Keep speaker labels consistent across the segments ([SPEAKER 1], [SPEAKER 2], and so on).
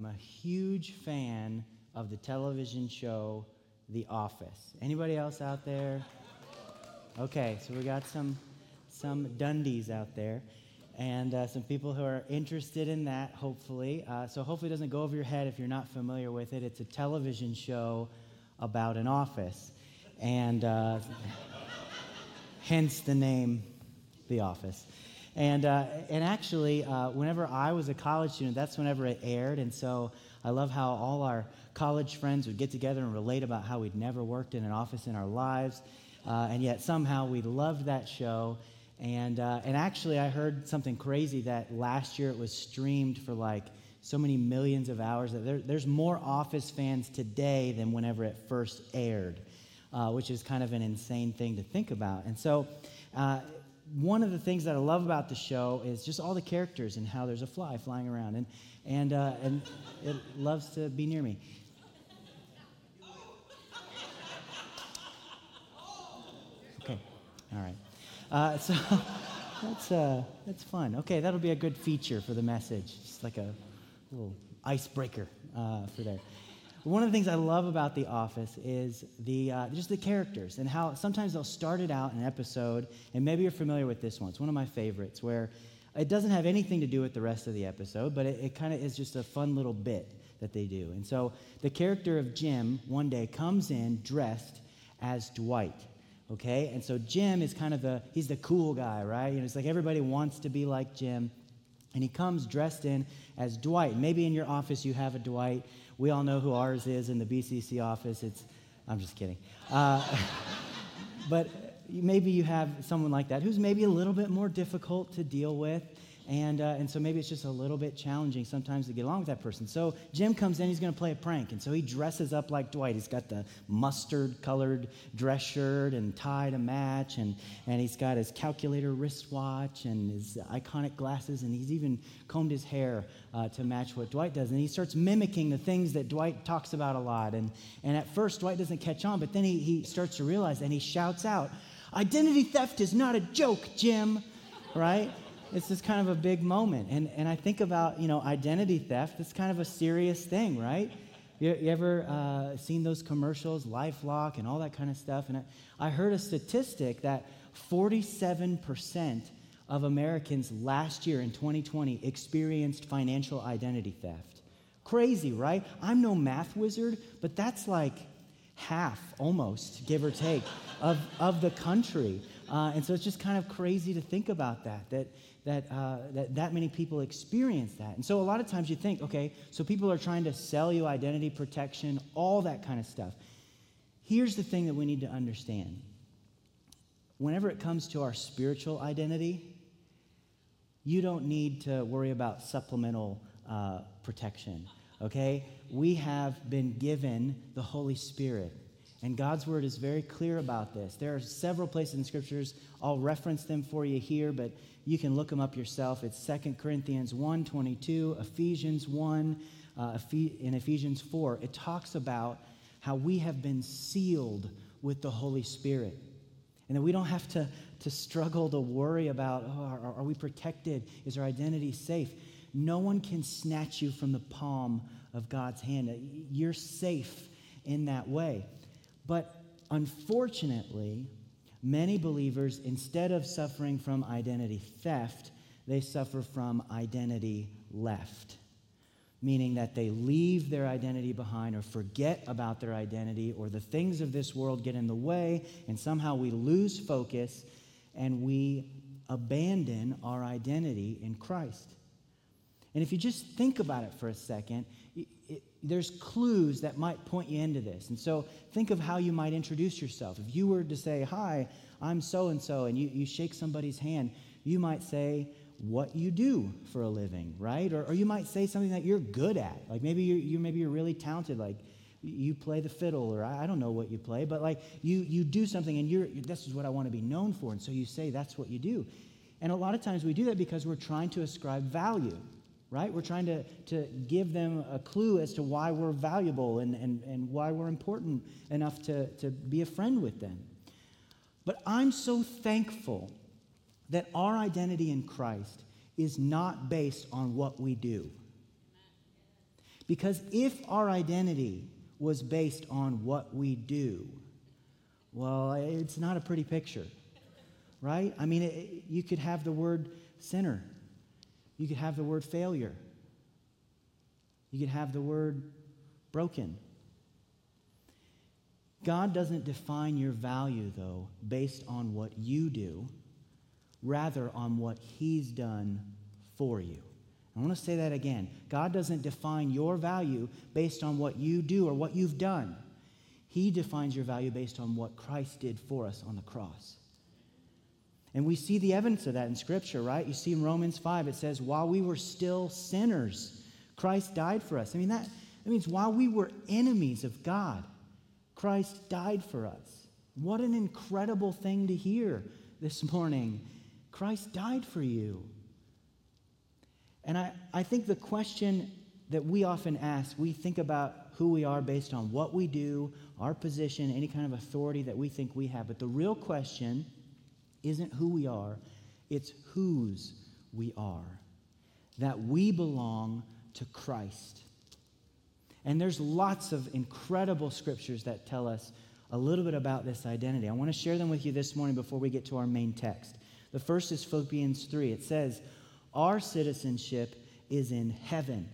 [SPEAKER 1] I'm a huge fan of the television show The Office. Anybody else out there? Okay, so we got some some Dundies out there, and uh, some people who are interested in that. Hopefully, uh, so hopefully it doesn't go over your head if you're not familiar with it. It's a television show about an office, and uh, hence the name, The Office. And, uh, and actually, uh, whenever I was a college student, that's whenever it aired. And so I love how all our college friends would get together and relate about how we'd never worked in an office in our lives. Uh, and yet somehow we loved that show. And, uh, and actually, I heard something crazy that last year it was streamed for like so many millions of hours. That there, there's more Office fans today than whenever it first aired, uh, which is kind of an insane thing to think about. And so, uh, one of the things that I love about the show is just all the characters and how there's a fly flying around, and and uh, and it loves to be near me. Okay, all right. Uh, so that's uh, that's fun. Okay, that'll be a good feature for the message, just like a little icebreaker uh, for there. One of the things I love about The Office is the, uh, just the characters and how sometimes they'll start it out in an episode, and maybe you're familiar with this one. It's one of my favorites where it doesn't have anything to do with the rest of the episode, but it, it kind of is just a fun little bit that they do. And so the character of Jim one day comes in dressed as Dwight. Okay, and so Jim is kind of the he's the cool guy, right? You know, it's like everybody wants to be like Jim. And he comes dressed in as Dwight. Maybe in your office you have a Dwight. We all know who ours is in the BCC office. It's, I'm just kidding. Uh, but maybe you have someone like that who's maybe a little bit more difficult to deal with. And, uh, and so maybe it's just a little bit challenging sometimes to get along with that person. So Jim comes in, he's going to play a prank. And so he dresses up like Dwight. He's got the mustard colored dress shirt and tie to match. And, and he's got his calculator wristwatch and his iconic glasses. And he's even combed his hair uh, to match what Dwight does. And he starts mimicking the things that Dwight talks about a lot. And, and at first, Dwight doesn't catch on, but then he, he starts to realize and he shouts out, Identity theft is not a joke, Jim, right? It's just kind of a big moment. And, and I think about, you know, identity theft. It's kind of a serious thing, right? You, you ever uh, seen those commercials, LifeLock and all that kind of stuff? And I, I heard a statistic that 47% of Americans last year in 2020 experienced financial identity theft. Crazy, right? I'm no math wizard, but that's like half almost, give or take, of, of the country. Uh, and so it's just kind of crazy to think about that, that that, uh, that that many people experience that. And so a lot of times you think, okay, so people are trying to sell you identity protection, all that kind of stuff. Here's the thing that we need to understand. Whenever it comes to our spiritual identity, you don't need to worry about supplemental uh, protection, okay? We have been given the Holy Spirit. And God's word is very clear about this. There are several places in scriptures. I'll reference them for you here, but you can look them up yourself. It's 2 Corinthians 1 22, Ephesians 1, uh, in Ephesians 4. It talks about how we have been sealed with the Holy Spirit. And that we don't have to, to struggle to worry about oh, are, are we protected? Is our identity safe? No one can snatch you from the palm of God's hand. You're safe in that way. But unfortunately, Many believers, instead of suffering from identity theft, they suffer from identity left, meaning that they leave their identity behind or forget about their identity, or the things of this world get in the way, and somehow we lose focus and we abandon our identity in Christ. And if you just think about it for a second, it, there's clues that might point you into this. And so think of how you might introduce yourself. If you were to say, Hi, I'm so and so, and you, you shake somebody's hand, you might say, what you do for a living, right? Or, or you might say something that you're good at. Like maybe you're, you maybe you're really talented, like you play the fiddle, or I, I don't know what you play, but like you, you do something and you're, this is what I want to be known for. And so you say that's what you do. And a lot of times we do that because we're trying to ascribe value right? We're trying to, to give them a clue as to why we're valuable and, and, and why we're important enough to, to be a friend with them. But I'm so thankful that our identity in Christ is not based on what we do. Because if our identity was based on what we do, well, it's not a pretty picture, right? I mean, it, you could have the word sinner, you could have the word failure, you could have the word broken. God doesn't define your value, though, based on what you do, rather on what He's done for you. I want to say that again. God doesn't define your value based on what you do or what you've done. He defines your value based on what Christ did for us on the cross. And we see the evidence of that in Scripture, right? You see in Romans 5, it says, while we were still sinners, Christ died for us. I mean, that, that means while we were enemies of God, Christ died for us. What an incredible thing to hear this morning. Christ died for you. And I, I think the question that we often ask, we think about who we are based on what we do, our position, any kind of authority that we think we have. But the real question isn't who we are, it's whose we are. That we belong to Christ. And there's lots of incredible scriptures that tell us a little bit about this identity. I want to share them with you this morning before we get to our main text. The first is Philippians 3. It says, Our citizenship is in heaven,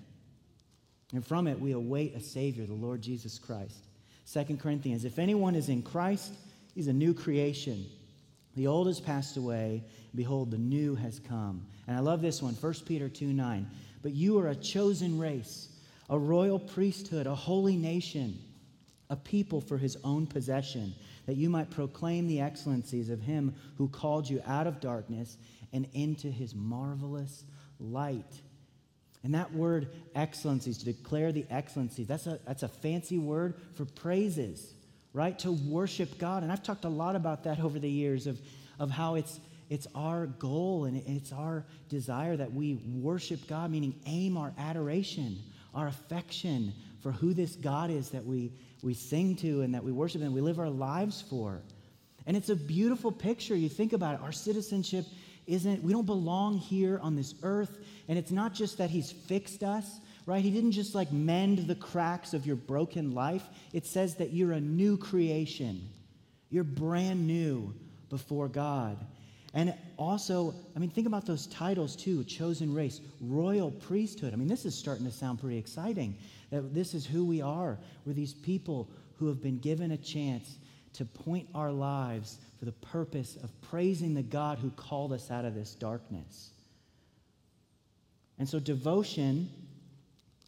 [SPEAKER 1] and from it we await a Savior, the Lord Jesus Christ. 2 Corinthians, if anyone is in Christ, he's a new creation. The old has passed away, behold, the new has come. And I love this one, 1 Peter 2 9. But you are a chosen race, a royal priesthood, a holy nation, a people for his own possession, that you might proclaim the excellencies of him who called you out of darkness and into his marvelous light. And that word excellencies, to declare the excellencies, that's a, that's a fancy word for praises, right? To worship God. And I've talked a lot about that over the years of, of how it's, it's our goal and it's our desire that we worship God, meaning aim our adoration, our affection for who this God is that we, we sing to and that we worship and we live our lives for. And it's a beautiful picture. You think about it. Our citizenship isn't, we don't belong here on this earth. And it's not just that He's fixed us, right? He didn't just like mend the cracks of your broken life. It says that you're a new creation, you're brand new before God. And also, I mean, think about those titles too chosen race, royal priesthood. I mean, this is starting to sound pretty exciting that this is who we are. We're these people who have been given a chance to point our lives for the purpose of praising the God who called us out of this darkness. And so, devotion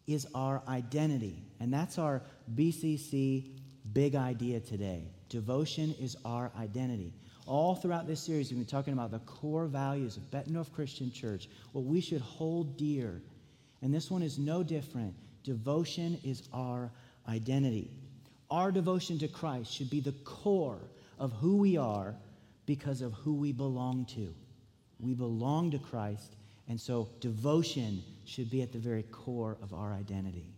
[SPEAKER 1] is our identity. And that's our BCC big idea today. Devotion is our identity. All throughout this series, we've been talking about the core values of Bettendorf Christian Church, what we should hold dear. And this one is no different. Devotion is our identity. Our devotion to Christ should be the core of who we are because of who we belong to. We belong to Christ, and so devotion should be at the very core of our identity.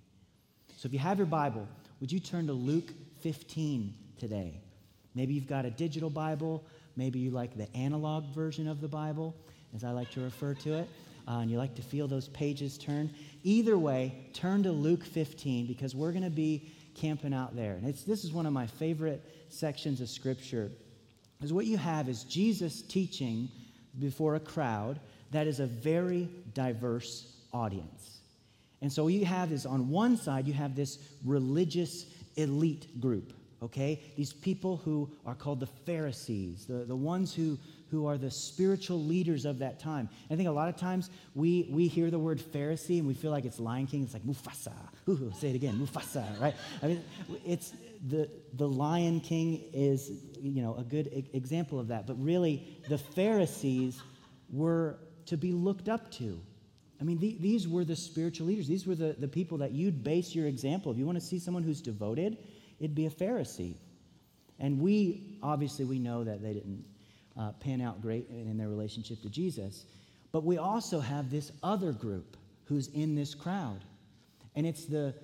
[SPEAKER 1] So if you have your Bible, would you turn to Luke 15 today? Maybe you've got a digital Bible, maybe you like the analog version of the Bible, as I like to refer to it, uh, and you like to feel those pages turn. Either way, turn to Luke 15 because we're going to be camping out there. And this is one of my favorite sections of Scripture. Because what you have is Jesus teaching before a crowd that is a very diverse audience. And so what you have is on one side, you have this religious elite group, okay? These people who are called the Pharisees, the, the ones who who are the spiritual leaders of that time. I think a lot of times we, we hear the word Pharisee and we feel like it's Lion King. It's like Mufasa. Ooh, say it again, Mufasa, right? I mean, it's the, the Lion King is, you know, a good example of that. But really, the Pharisees were to be looked up to. I mean, the, these were the spiritual leaders. These were the, the people that you'd base your example. If you want to see someone who's devoted, it'd be a Pharisee. And we, obviously, we know that they didn't uh, pan out great in their relationship to Jesus. But we also have this other group who's in this crowd. And it's the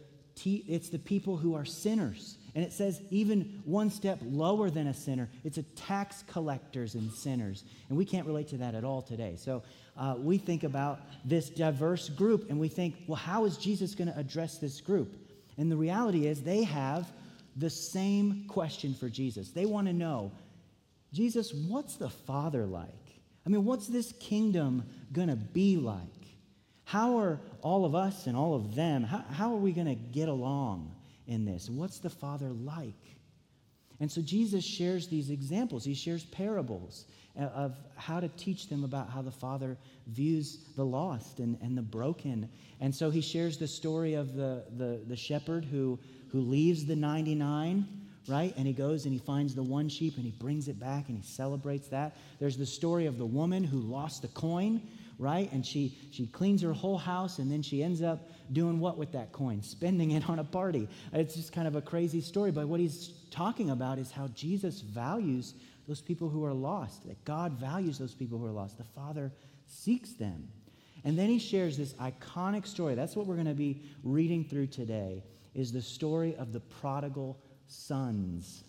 [SPEAKER 1] it's the people who are sinners. And it says even one step lower than a sinner, it's a tax collectors and sinners. And we can't relate to that at all today. So uh, we think about this diverse group and we think, well, how is Jesus going to address this group? And the reality is, they have the same question for Jesus. They want to know, Jesus, what's the Father like? I mean, what's this kingdom going to be like? How are all of us and all of them, how, how are we going to get along in this? What's the Father like? And so Jesus shares these examples. He shares parables uh, of how to teach them about how the Father views the lost and, and the broken. And so he shares the story of the, the, the shepherd who, who leaves the 99 right? And he goes and he finds the one sheep and he brings it back and he celebrates that. There's the story of the woman who lost the coin, right? And she she cleans her whole house and then she ends up doing what with that coin? Spending it on a party. It's just kind of a crazy story, but what he's talking about is how Jesus values those people who are lost. That God values those people who are lost. The Father seeks them. And then he shares this iconic story. That's what we're going to be reading through today is the story of the prodigal sons.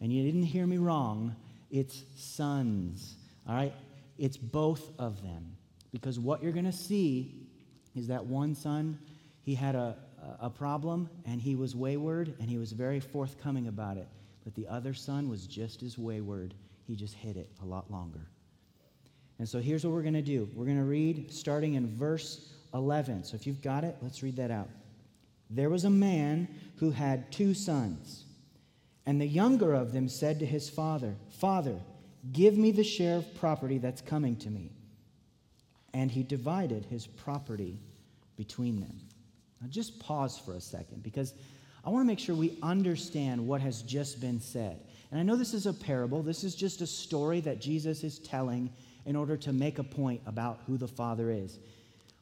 [SPEAKER 1] And you didn't hear me wrong, it's sons. All right? It's both of them. Because what you're going to see is that one son, he had a, a problem and he was wayward and he was very forthcoming about it. But the other son was just as wayward. He just hid it a lot longer. And so here's what we're going to do we're going to read starting in verse 11. So if you've got it, let's read that out. There was a man who had two sons. And the younger of them said to his father, Father, give me the share of property that's coming to me. And he divided his property between them. Now, just pause for a second because I want to make sure we understand what has just been said. And I know this is a parable, this is just a story that Jesus is telling in order to make a point about who the Father is.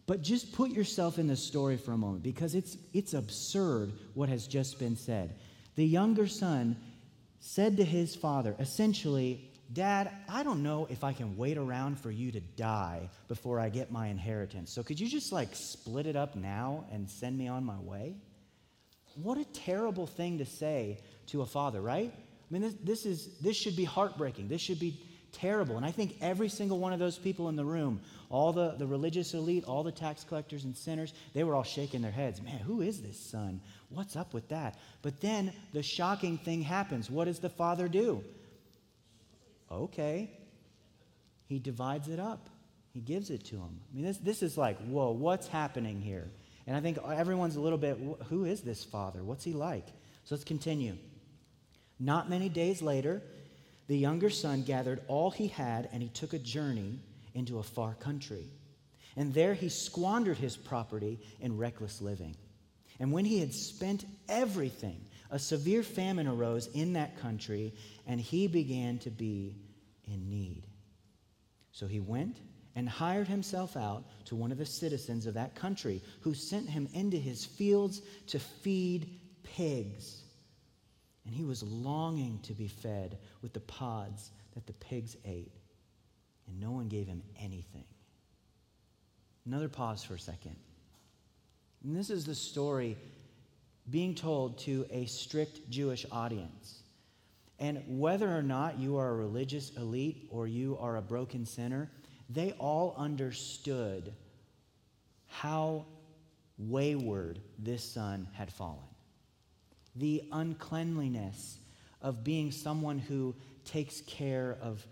[SPEAKER 1] But just put yourself in the story for a moment because it's, it's absurd what has just been said. The younger son said to his father, essentially, Dad, I don't know if I can wait around for you to die before I get my inheritance. So could you just like split it up now and send me on my way? What a terrible thing to say to a father, right? I mean, this, this, is, this should be heartbreaking. This should be terrible. And I think every single one of those people in the room, all the, the religious elite, all the tax collectors and sinners, they were all shaking their heads. Man, who is this son? What's up with that? But then the shocking thing happens. What does the father do? Okay. He divides it up, he gives it to him. I mean, this, this is like, whoa, what's happening here? And I think everyone's a little bit, who is this father? What's he like? So let's continue. Not many days later, the younger son gathered all he had and he took a journey into a far country. And there he squandered his property in reckless living. And when he had spent everything, a severe famine arose in that country, and he began to be in need. So he went and hired himself out to one of the citizens of that country, who sent him into his fields to feed pigs. And he was longing to be fed with the pods that the pigs ate. And no one gave him anything. Another pause for a second. And this is the story being told to a strict Jewish audience. And whether or not you are a religious elite or you are a broken sinner, they all understood how wayward this son had fallen the uncleanliness of being someone who takes care of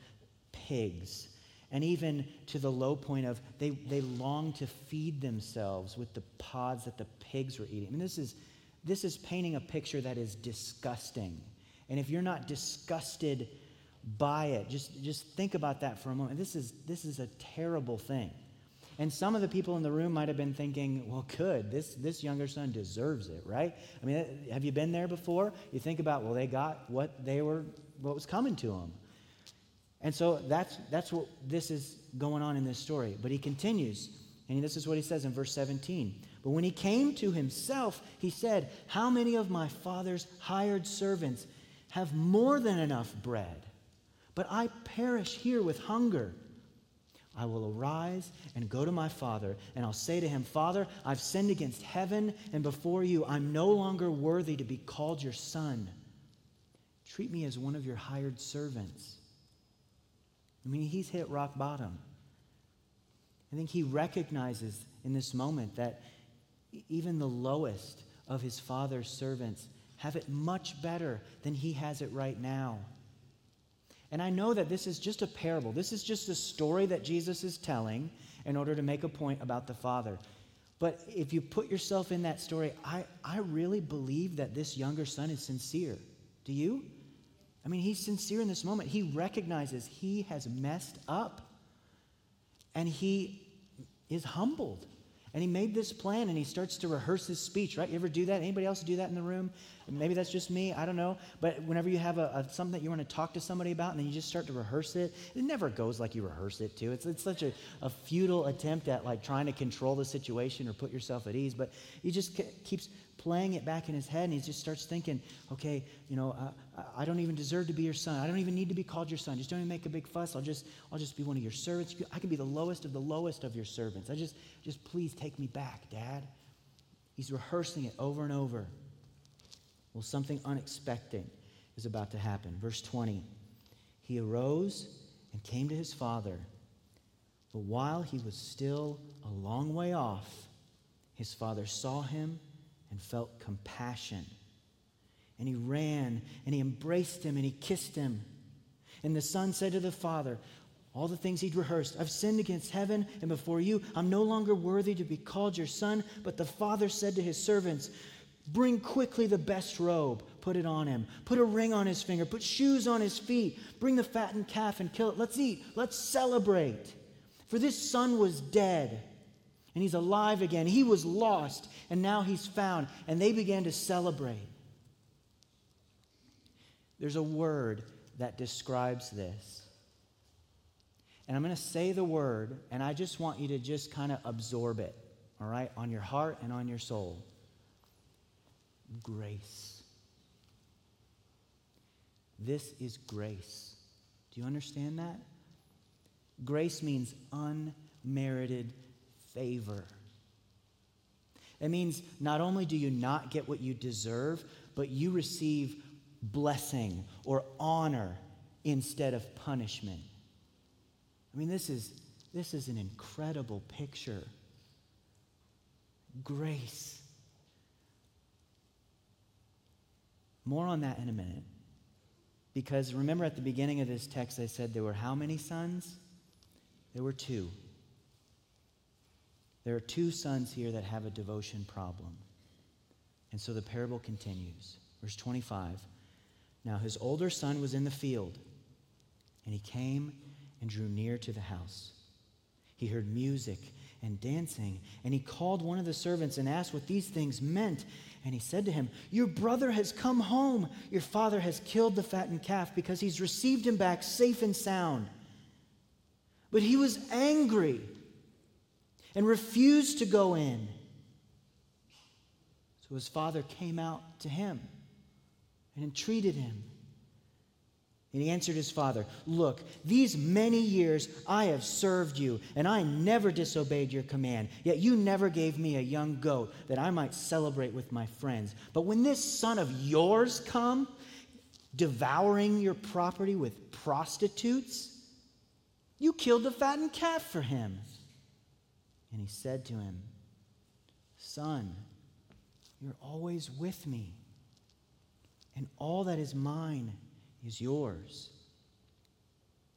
[SPEAKER 1] pigs, and even to the low point of they, they long to feed themselves with the pods that the pigs were eating. I mean, this is, this is painting a picture that is disgusting. And if you're not disgusted by it, just, just think about that for a moment. This is, this is a terrible thing. And some of the people in the room might have been thinking, well, good, this, this younger son deserves it, right? I mean, have you been there before? You think about, well, they got what they were, what was coming to them. And so that's, that's what this is going on in this story. But he continues, and this is what he says in verse 17. But when he came to himself, he said, How many of my father's hired servants have more than enough bread? But I perish here with hunger. I will arise and go to my father, and I'll say to him, Father, I've sinned against heaven and before you. I'm no longer worthy to be called your son. Treat me as one of your hired servants. I mean, he's hit rock bottom. I think he recognizes in this moment that even the lowest of his father's servants have it much better than he has it right now. And I know that this is just a parable. This is just a story that Jesus is telling in order to make a point about the Father. But if you put yourself in that story, I, I really believe that this younger son is sincere. Do you? I mean, he's sincere in this moment. He recognizes he has messed up. And he is humbled. And he made this plan and he starts to rehearse his speech, right? You ever do that? Anybody else do that in the room? Maybe that's just me. I don't know. But whenever you have a, a, something that you want to talk to somebody about and then you just start to rehearse it, it never goes like you rehearse it too. It's, it's such a, a futile attempt at like trying to control the situation or put yourself at ease. But he just keeps playing it back in his head and he just starts thinking, okay, you know, uh, I don't even deserve to be your son. I don't even need to be called your son. Just don't even make a big fuss. I'll just, I'll just be one of your servants. I can be the lowest of the lowest of your servants. I just, just please take me back, Dad. He's rehearsing it over and over. Well, something unexpected is about to happen. Verse 20 He arose and came to his father. But while he was still a long way off, his father saw him and felt compassion. And he ran and he embraced him and he kissed him. And the son said to the father, all the things he'd rehearsed. I've sinned against heaven and before you. I'm no longer worthy to be called your son. But the father said to his servants, Bring quickly the best robe, put it on him. Put a ring on his finger, put shoes on his feet. Bring the fattened calf and kill it. Let's eat, let's celebrate. For this son was dead, and he's alive again. He was lost, and now he's found. And they began to celebrate. There's a word that describes this. And I'm going to say the word, and I just want you to just kind of absorb it, all right, on your heart and on your soul grace. This is grace. Do you understand that? Grace means unmerited favor. It means not only do you not get what you deserve, but you receive blessing or honor instead of punishment. I mean, this is, this is an incredible picture. Grace. More on that in a minute. Because remember at the beginning of this text, I said there were how many sons? There were two. There are two sons here that have a devotion problem. And so the parable continues. Verse 25. Now his older son was in the field, and he came and drew near to the house. He heard music and dancing, and he called one of the servants and asked what these things meant. And he said to him, Your brother has come home. Your father has killed the fattened calf because he's received him back safe and sound. But he was angry and refused to go in. So his father came out to him and entreated him. And he answered his father, Look, these many years I have served you, and I never disobeyed your command. Yet you never gave me a young goat that I might celebrate with my friends. But when this son of yours come, devouring your property with prostitutes, you killed the fattened calf for him. And he said to him, Son, you're always with me, and all that is mine is yours.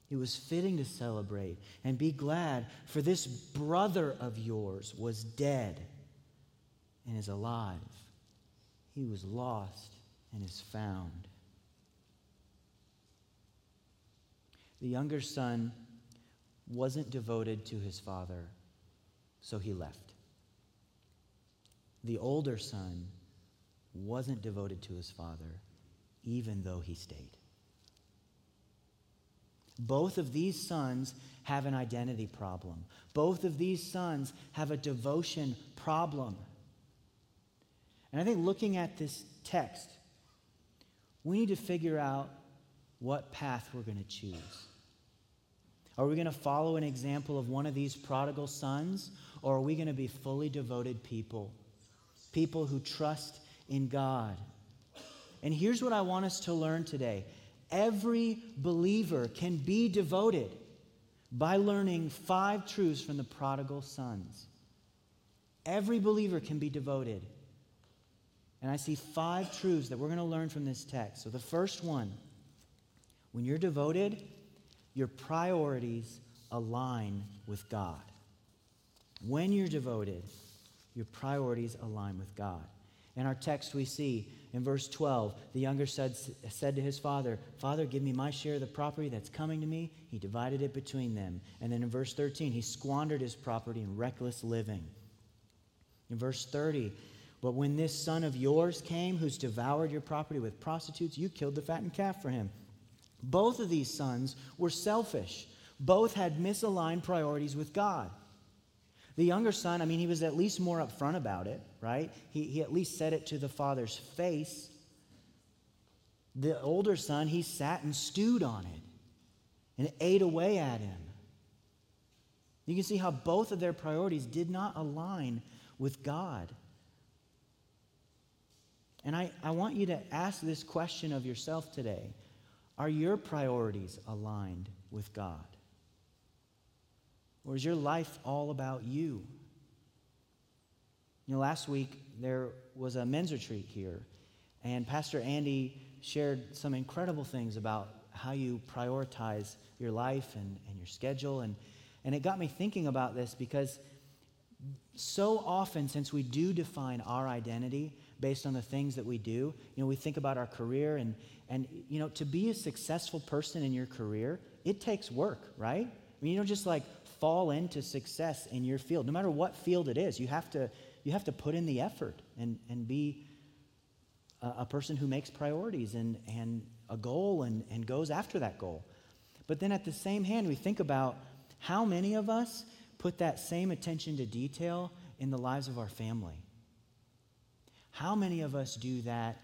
[SPEAKER 1] It was fitting to celebrate and be glad, for this brother of yours was dead and is alive. He was lost and is found. The younger son wasn't devoted to his father, so he left. The older son wasn't devoted to his father, even though he stayed. Both of these sons have an identity problem. Both of these sons have a devotion problem. And I think looking at this text, we need to figure out what path we're going to choose. Are we going to follow an example of one of these prodigal sons, or are we going to be fully devoted people? People who trust in God. And here's what I want us to learn today every believer can be devoted by learning five truths from the prodigal sons. Every believer can be devoted. And I see five truths that we're going to learn from this text. So the first one when you're devoted, your priorities align with God. When you're devoted, your priorities align with God. In our text, we see in verse 12, the younger said, said to his father, Father, give me my share of the property that's coming to me. He divided it between them. And then in verse 13, he squandered his property in reckless living. In verse 30, but when this son of yours came, who's devoured your property with prostitutes, you killed the fattened calf for him. Both of these sons were selfish. Both had misaligned priorities with God. The younger son, I mean, he was at least more upfront about it, right? He, he at least said it to the father's face. The older son, he sat and stewed on it and ate away at him. You can see how both of their priorities did not align with God. And I, I want you to ask this question of yourself today Are your priorities aligned with God? Or is your life all about you? You know, last week there was a men's retreat here, and Pastor Andy shared some incredible things about how you prioritize your life and, and your schedule. And, and it got me thinking about this because so often, since we do define our identity based on the things that we do, you know, we think about our career, and, and you know, to be a successful person in your career, it takes work, right? I mean, you don't just like fall into success in your field, no matter what field it is. You have to, you have to put in the effort and, and be a, a person who makes priorities and, and a goal and, and goes after that goal. But then at the same hand, we think about how many of us put that same attention to detail in the lives of our family. How many of us do that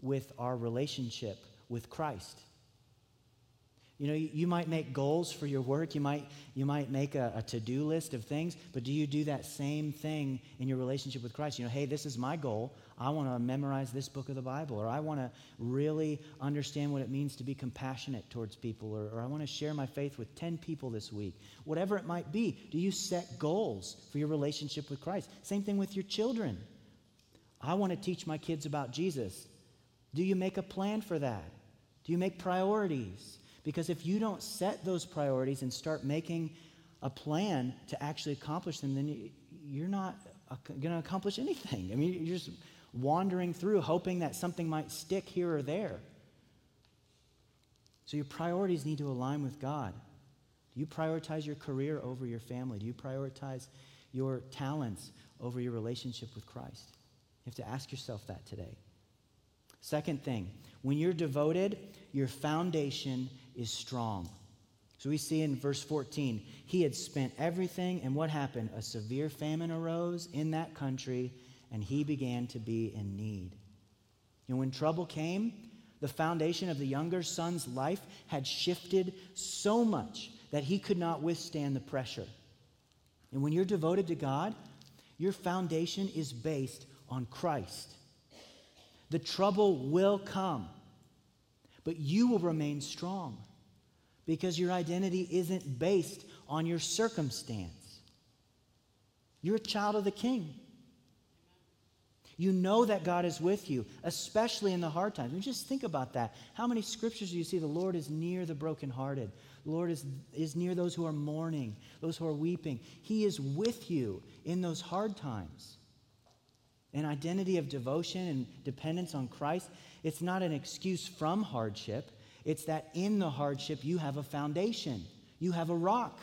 [SPEAKER 1] with our relationship with Christ? You know, you, might make goals for your work, you might, you might make a, a to do list of things, but do you do that same thing in your relationship with Christ? You know, hey, this is my goal. I want to memorize this book of the Bible, or I want to really understand what it means to be compassionate towards people, or, or I want to share my faith with 10 people this week. Whatever it might be, do you set goals for your relationship with Christ? Same thing with your children. I want to teach my kids about Jesus. Do you make a plan for that? Do you make priorities? Because if you don't set those priorities and start making a plan to actually accomplish them, then you're not going to accomplish anything. I mean, you're just wandering through hoping that something might stick here or there. So your priorities need to align with God. Do you prioritize your career over your family? Do you prioritize your talents over your relationship with Christ? You have to ask yourself that today. Second thing, when you're devoted, your foundation is strong. So we see in verse 14, he had spent everything, and what happened? A severe famine arose in that country, and he began to be in need. And when trouble came, the foundation of the younger son's life had shifted so much that he could not withstand the pressure. And when you're devoted to God, your foundation is based on Christ. The trouble will come, but you will remain strong because your identity isn't based on your circumstance. You're a child of the King. You know that God is with you, especially in the hard times. I mean, just think about that. How many scriptures do you see? The Lord is near the brokenhearted. The Lord is, is near those who are mourning, those who are weeping. He is with you in those hard times. An identity of devotion and dependence on Christ, it's not an excuse from hardship. It's that in the hardship, you have a foundation, you have a rock.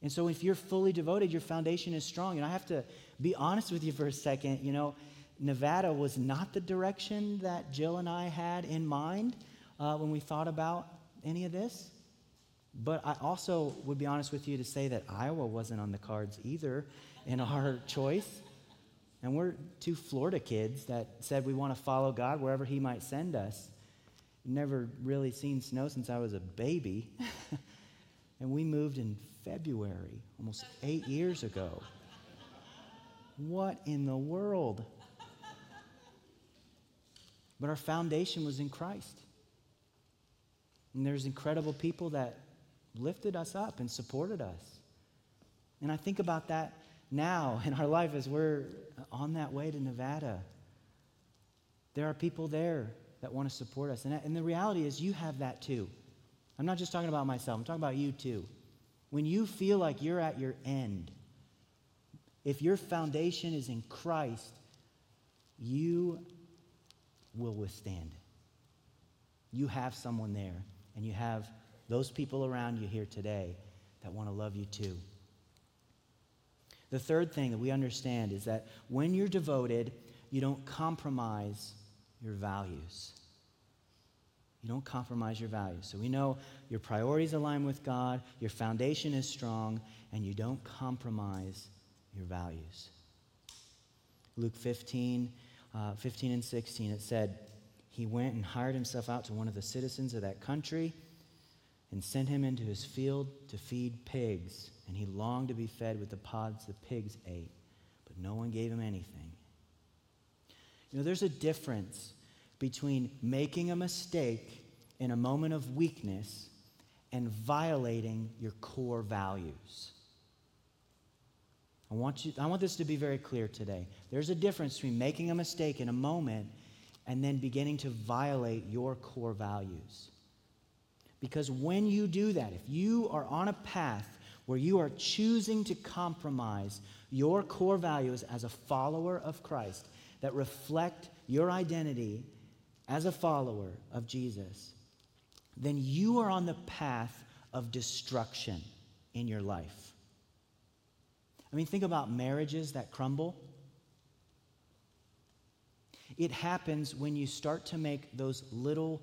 [SPEAKER 1] And so, if you're fully devoted, your foundation is strong. And I have to be honest with you for a second. You know, Nevada was not the direction that Jill and I had in mind uh, when we thought about any of this. But I also would be honest with you to say that Iowa wasn't on the cards either in our choice. And we're two Florida kids that said we want to follow God wherever He might send us. never really seen snow since I was a baby. and we moved in February, almost eight years ago. What in the world? But our foundation was in Christ. And there's incredible people that lifted us up and supported us. And I think about that now in our life as we're on that way to Nevada. There are people there that want to support us. And, and the reality is, you have that too. I'm not just talking about myself, I'm talking about you too. When you feel like you're at your end, if your foundation is in Christ, you will withstand. You have someone there, and you have those people around you here today that want to love you too. The third thing that we understand is that when you're devoted, you don't compromise your values. You don't compromise your values. So we know your priorities align with God, your foundation is strong, and you don't compromise your values. Luke 15, uh, 15 and 16, it said, He went and hired himself out to one of the citizens of that country and sent him into his field to feed pigs. And he longed to be fed with the pods the pigs ate, but no one gave him anything. You know, there's a difference between making a mistake in a moment of weakness and violating your core values. I want, you, I want this to be very clear today. There's a difference between making a mistake in a moment and then beginning to violate your core values. Because when you do that, if you are on a path where you are choosing to compromise your core values as a follower of Christ that reflect your identity as a follower of Jesus, then you are on the path of destruction in your life. I mean, think about marriages that crumble. It happens when you start to make those little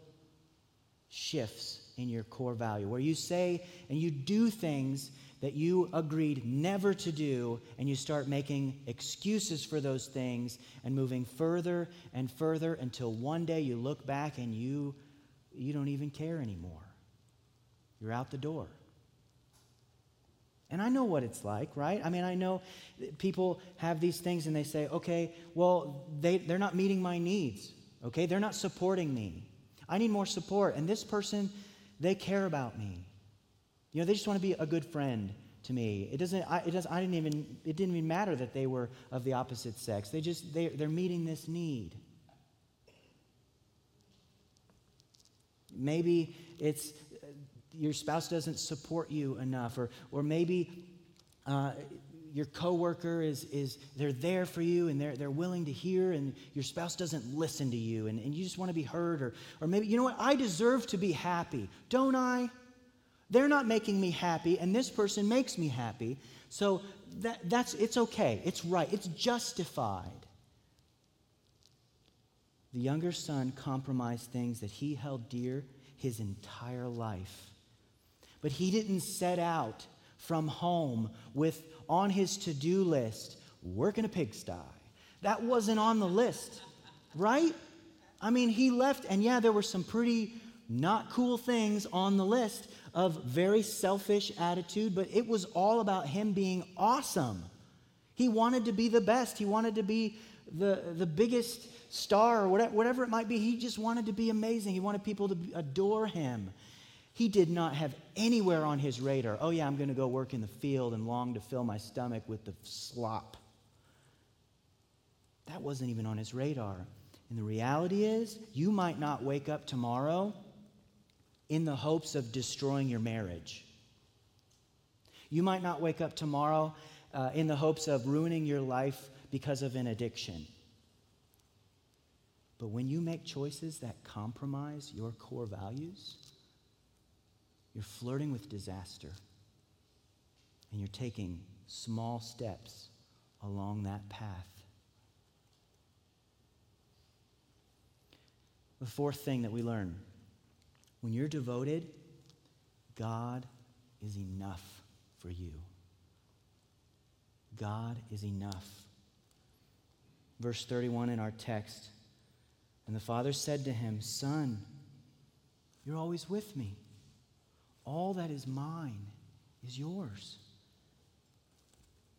[SPEAKER 1] shifts in your core value, where you say and you do things that you agreed never to do, and you start making excuses for those things and moving further and further until one day you look back and you, you don't even care anymore. You're out the door. And I know what it's like, right? I mean, I know people have these things and they say, okay, well, they, they're not meeting my needs, okay? They're not supporting me. I need more support. And this person, they care about me. You know, they just want to be a good friend to me. It doesn't, I, it does, I didn't even, it didn't even matter that they were of the opposite sex. They just, they, they're meeting this need. Maybe it's your spouse doesn't support you enough, or, or maybe uh, your coworker is, is they're there for you and they're, they're willing to hear and your spouse doesn't listen to you and, and you just want to be heard or, or maybe you know what i deserve to be happy don't i? They're not making me happy and this person makes me happy. So that, that's it's okay it's right it's justified. The younger son compromised things that he held dear his entire life. But he didn't set out from home with on his to do list work in a pigsty. That wasn't on the list, right? I mean, he left, and yeah, there were some pretty not cool things on the list of very selfish attitude, but it was all about him being awesome. He wanted to be the best, he wanted to be the, the biggest star or whatever, whatever it might be. He just wanted to be amazing. He wanted people to adore him. He did not have anywhere on his radar, oh, yeah, I'm going to go work in the field and long to fill my stomach with the slop. That wasn't even on his radar. And the reality is, you might not wake up tomorrow in the hopes of destroying your marriage. You might not wake up tomorrow uh, in the hopes of ruining your life because of an addiction. But when you make choices that compromise your core values, you're flirting with disaster. And you're taking small steps along that path. The fourth thing that we learn when you're devoted, God is enough for you. God is enough. Verse 31 in our text And the father said to him, Son, You're always with me. All that is mine is yours.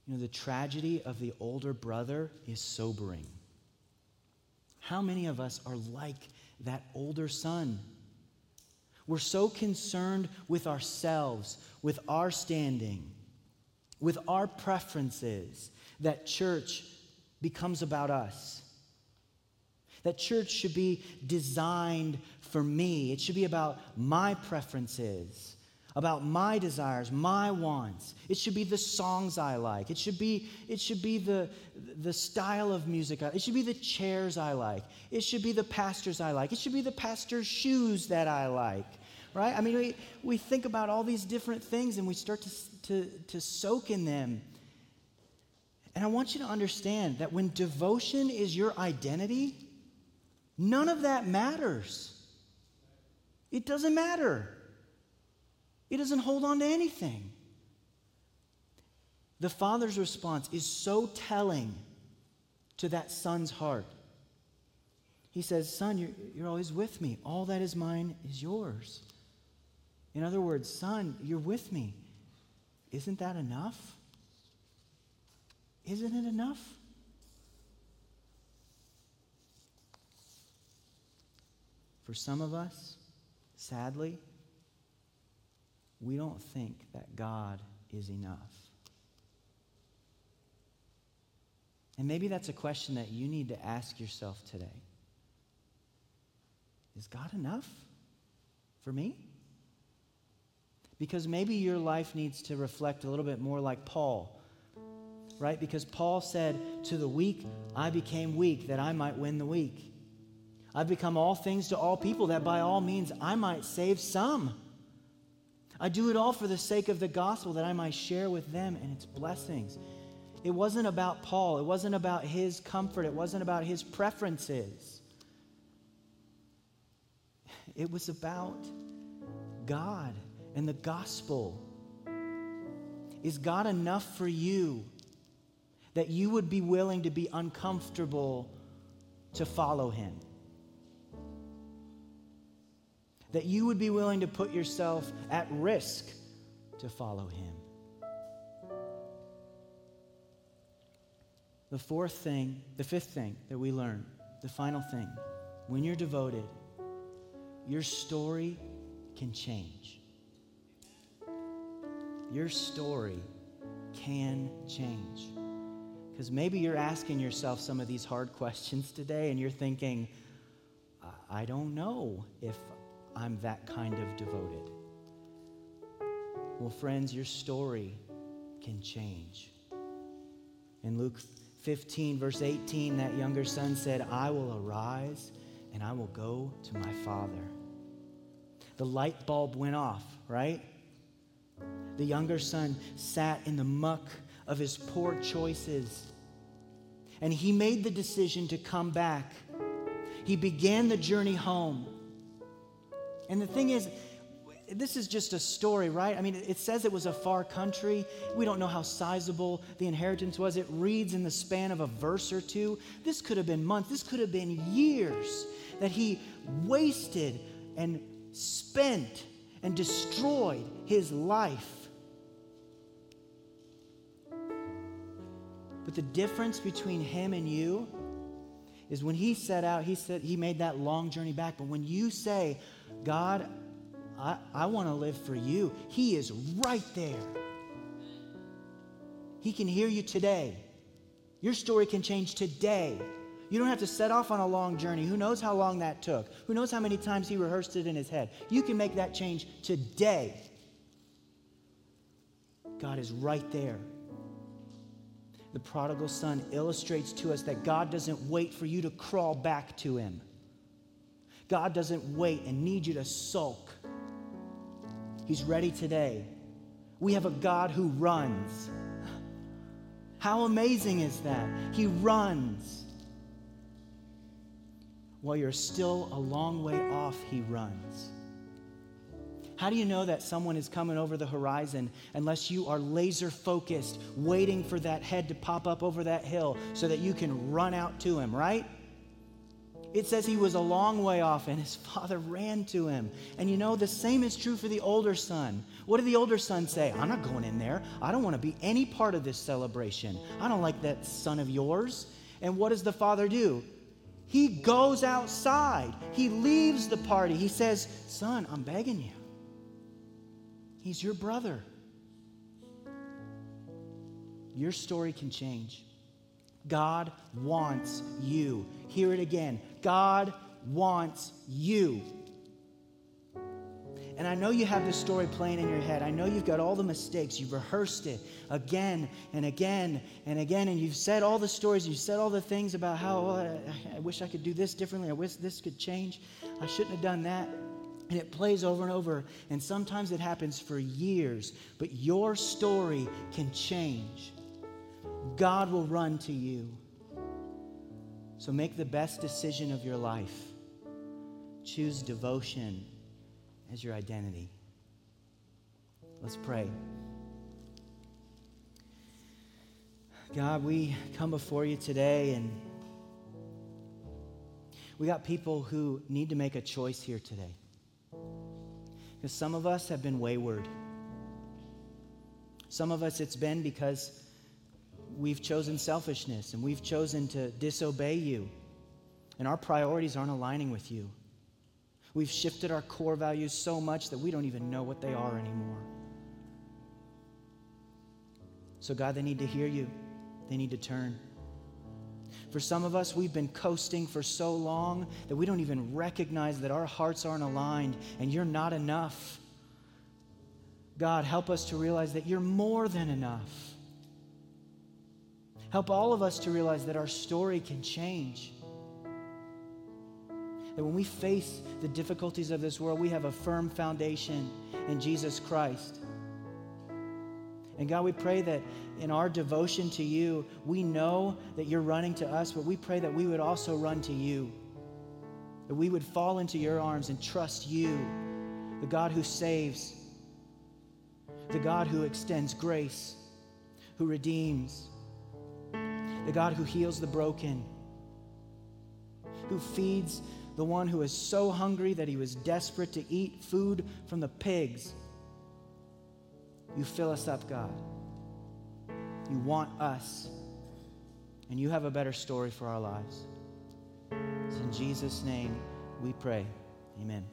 [SPEAKER 1] You know, the tragedy of the older brother is sobering. How many of us are like that older son? We're so concerned with ourselves, with our standing, with our preferences, that church becomes about us. That church should be designed for me. It should be about my preferences, about my desires, my wants. It should be the songs I like. It should be, it should be the, the style of music. It should be the chairs I like. It should be the pastors I like. It should be the pastor's shoes that I like. Right? I mean, we, we think about all these different things and we start to, to, to soak in them. And I want you to understand that when devotion is your identity, none of that matters. It doesn't matter. It doesn't hold on to anything. The father's response is so telling to that son's heart. He says, Son, you're, you're always with me. All that is mine is yours. In other words, son, you're with me. Isn't that enough? Isn't it enough? For some of us, sadly, we don't think that God is enough. And maybe that's a question that you need to ask yourself today. Is God enough for me? Because maybe your life needs to reflect a little bit more like Paul right? Because Paul said, To the weak, I became weak that I might win the weak. I've become all things to all people that by all means I might save some. I do it all for the sake of the gospel that I might share with them and its blessings. It wasn't about Paul, it wasn't about his comfort, it wasn't about his preferences. It was about God and the gospel. Is God enough for you? that you would be willing to be uncomfortable to follow him. That you would be willing to put yourself at risk to follow him. The fourth thing, the fifth thing that we learn, the final thing, when you're devoted, your story can change. Your story can change. Because maybe you're asking yourself some of these hard questions today and you're thinking, I don't know if I'm that kind of devoted. Well, friends, your story can change. In Luke 15, verse 18, that younger son said, I will arise and I will go to my father. The light bulb went off, right? The younger son sat in the muck of his poor choices. And he made the decision to come back. He began the journey home. And the thing is, this is just a story, right? I mean, it says it was a far country. We don't know how sizable the inheritance was. It reads in the span of a verse or two. This could have been months, this could have been years that he wasted and spent and destroyed his life But the difference between him and you is when he set out, he said he made that long journey back. But when you say, God, I, I want to live for you, he is right there. He can hear you today. Your story can change today. You don't have to set off on a long journey. Who knows how long that took? Who knows how many times he rehearsed it in his head? You can make that change today. God is right there the prodigal son illustrates to us that God doesn't wait for you to crawl back to him. God doesn't wait and need you to sulk. He's ready today. We have a God who runs. How amazing is that? He runs. While you're still a long way off, he runs. How do you know that someone is coming over the horizon unless you are laser focused, waiting for that head to pop up over that hill so that you can run out to him, right? It says he was a long way off and his father ran to him. And you know, the same is true for the older son. What did the older son say? I'm not going in there. I don't want to be any part of this celebration. I don't like that son of yours. And what does the father do? He goes outside. He leaves the party. He says, Son, I'm begging you. He's your brother. Your story can change. God wants you. Hear it again. God wants you. And I know you have this story playing in your head. I know you've got all the mistakes. You've rehearsed it again and again and again. And you've said all the stories. You've said all the things about how oh, I, I wish I could do this differently. I wish this could change. I shouldn't have done that. And it plays over and over. And sometimes it happens for years. But your story can change. God will run to you. So make the best decision of your life. Choose devotion as your identity. Let's pray. God, we come before you today and we got people who need to make a choice here today. Because some of us have been wayward. Some of us, it's been because we've chosen selfishness and we've chosen to disobey you, and our priorities aren't aligning with you. We've shifted our core values so much that we don't even know what they are anymore. So, God, they need to hear you, they need to turn. For some of us, we've been coasting for so long that we don't even recognize that our hearts aren't aligned and you're not enough. God, help us to realize that you're more than enough. Help all of us to realize that our story can change. That when we face the difficulties of this world, we have a firm foundation in Jesus Christ. And God, we pray that in our devotion to you, we know that you're running to us, but we pray that we would also run to you. That we would fall into your arms and trust you, the God who saves, the God who extends grace, who redeems the God who heals the broken, who feeds the one who is so hungry that he was desperate to eat food from the pigs. You fill us up, God. You want us, and you have a better story for our lives. It's in Jesus' name we pray. Amen.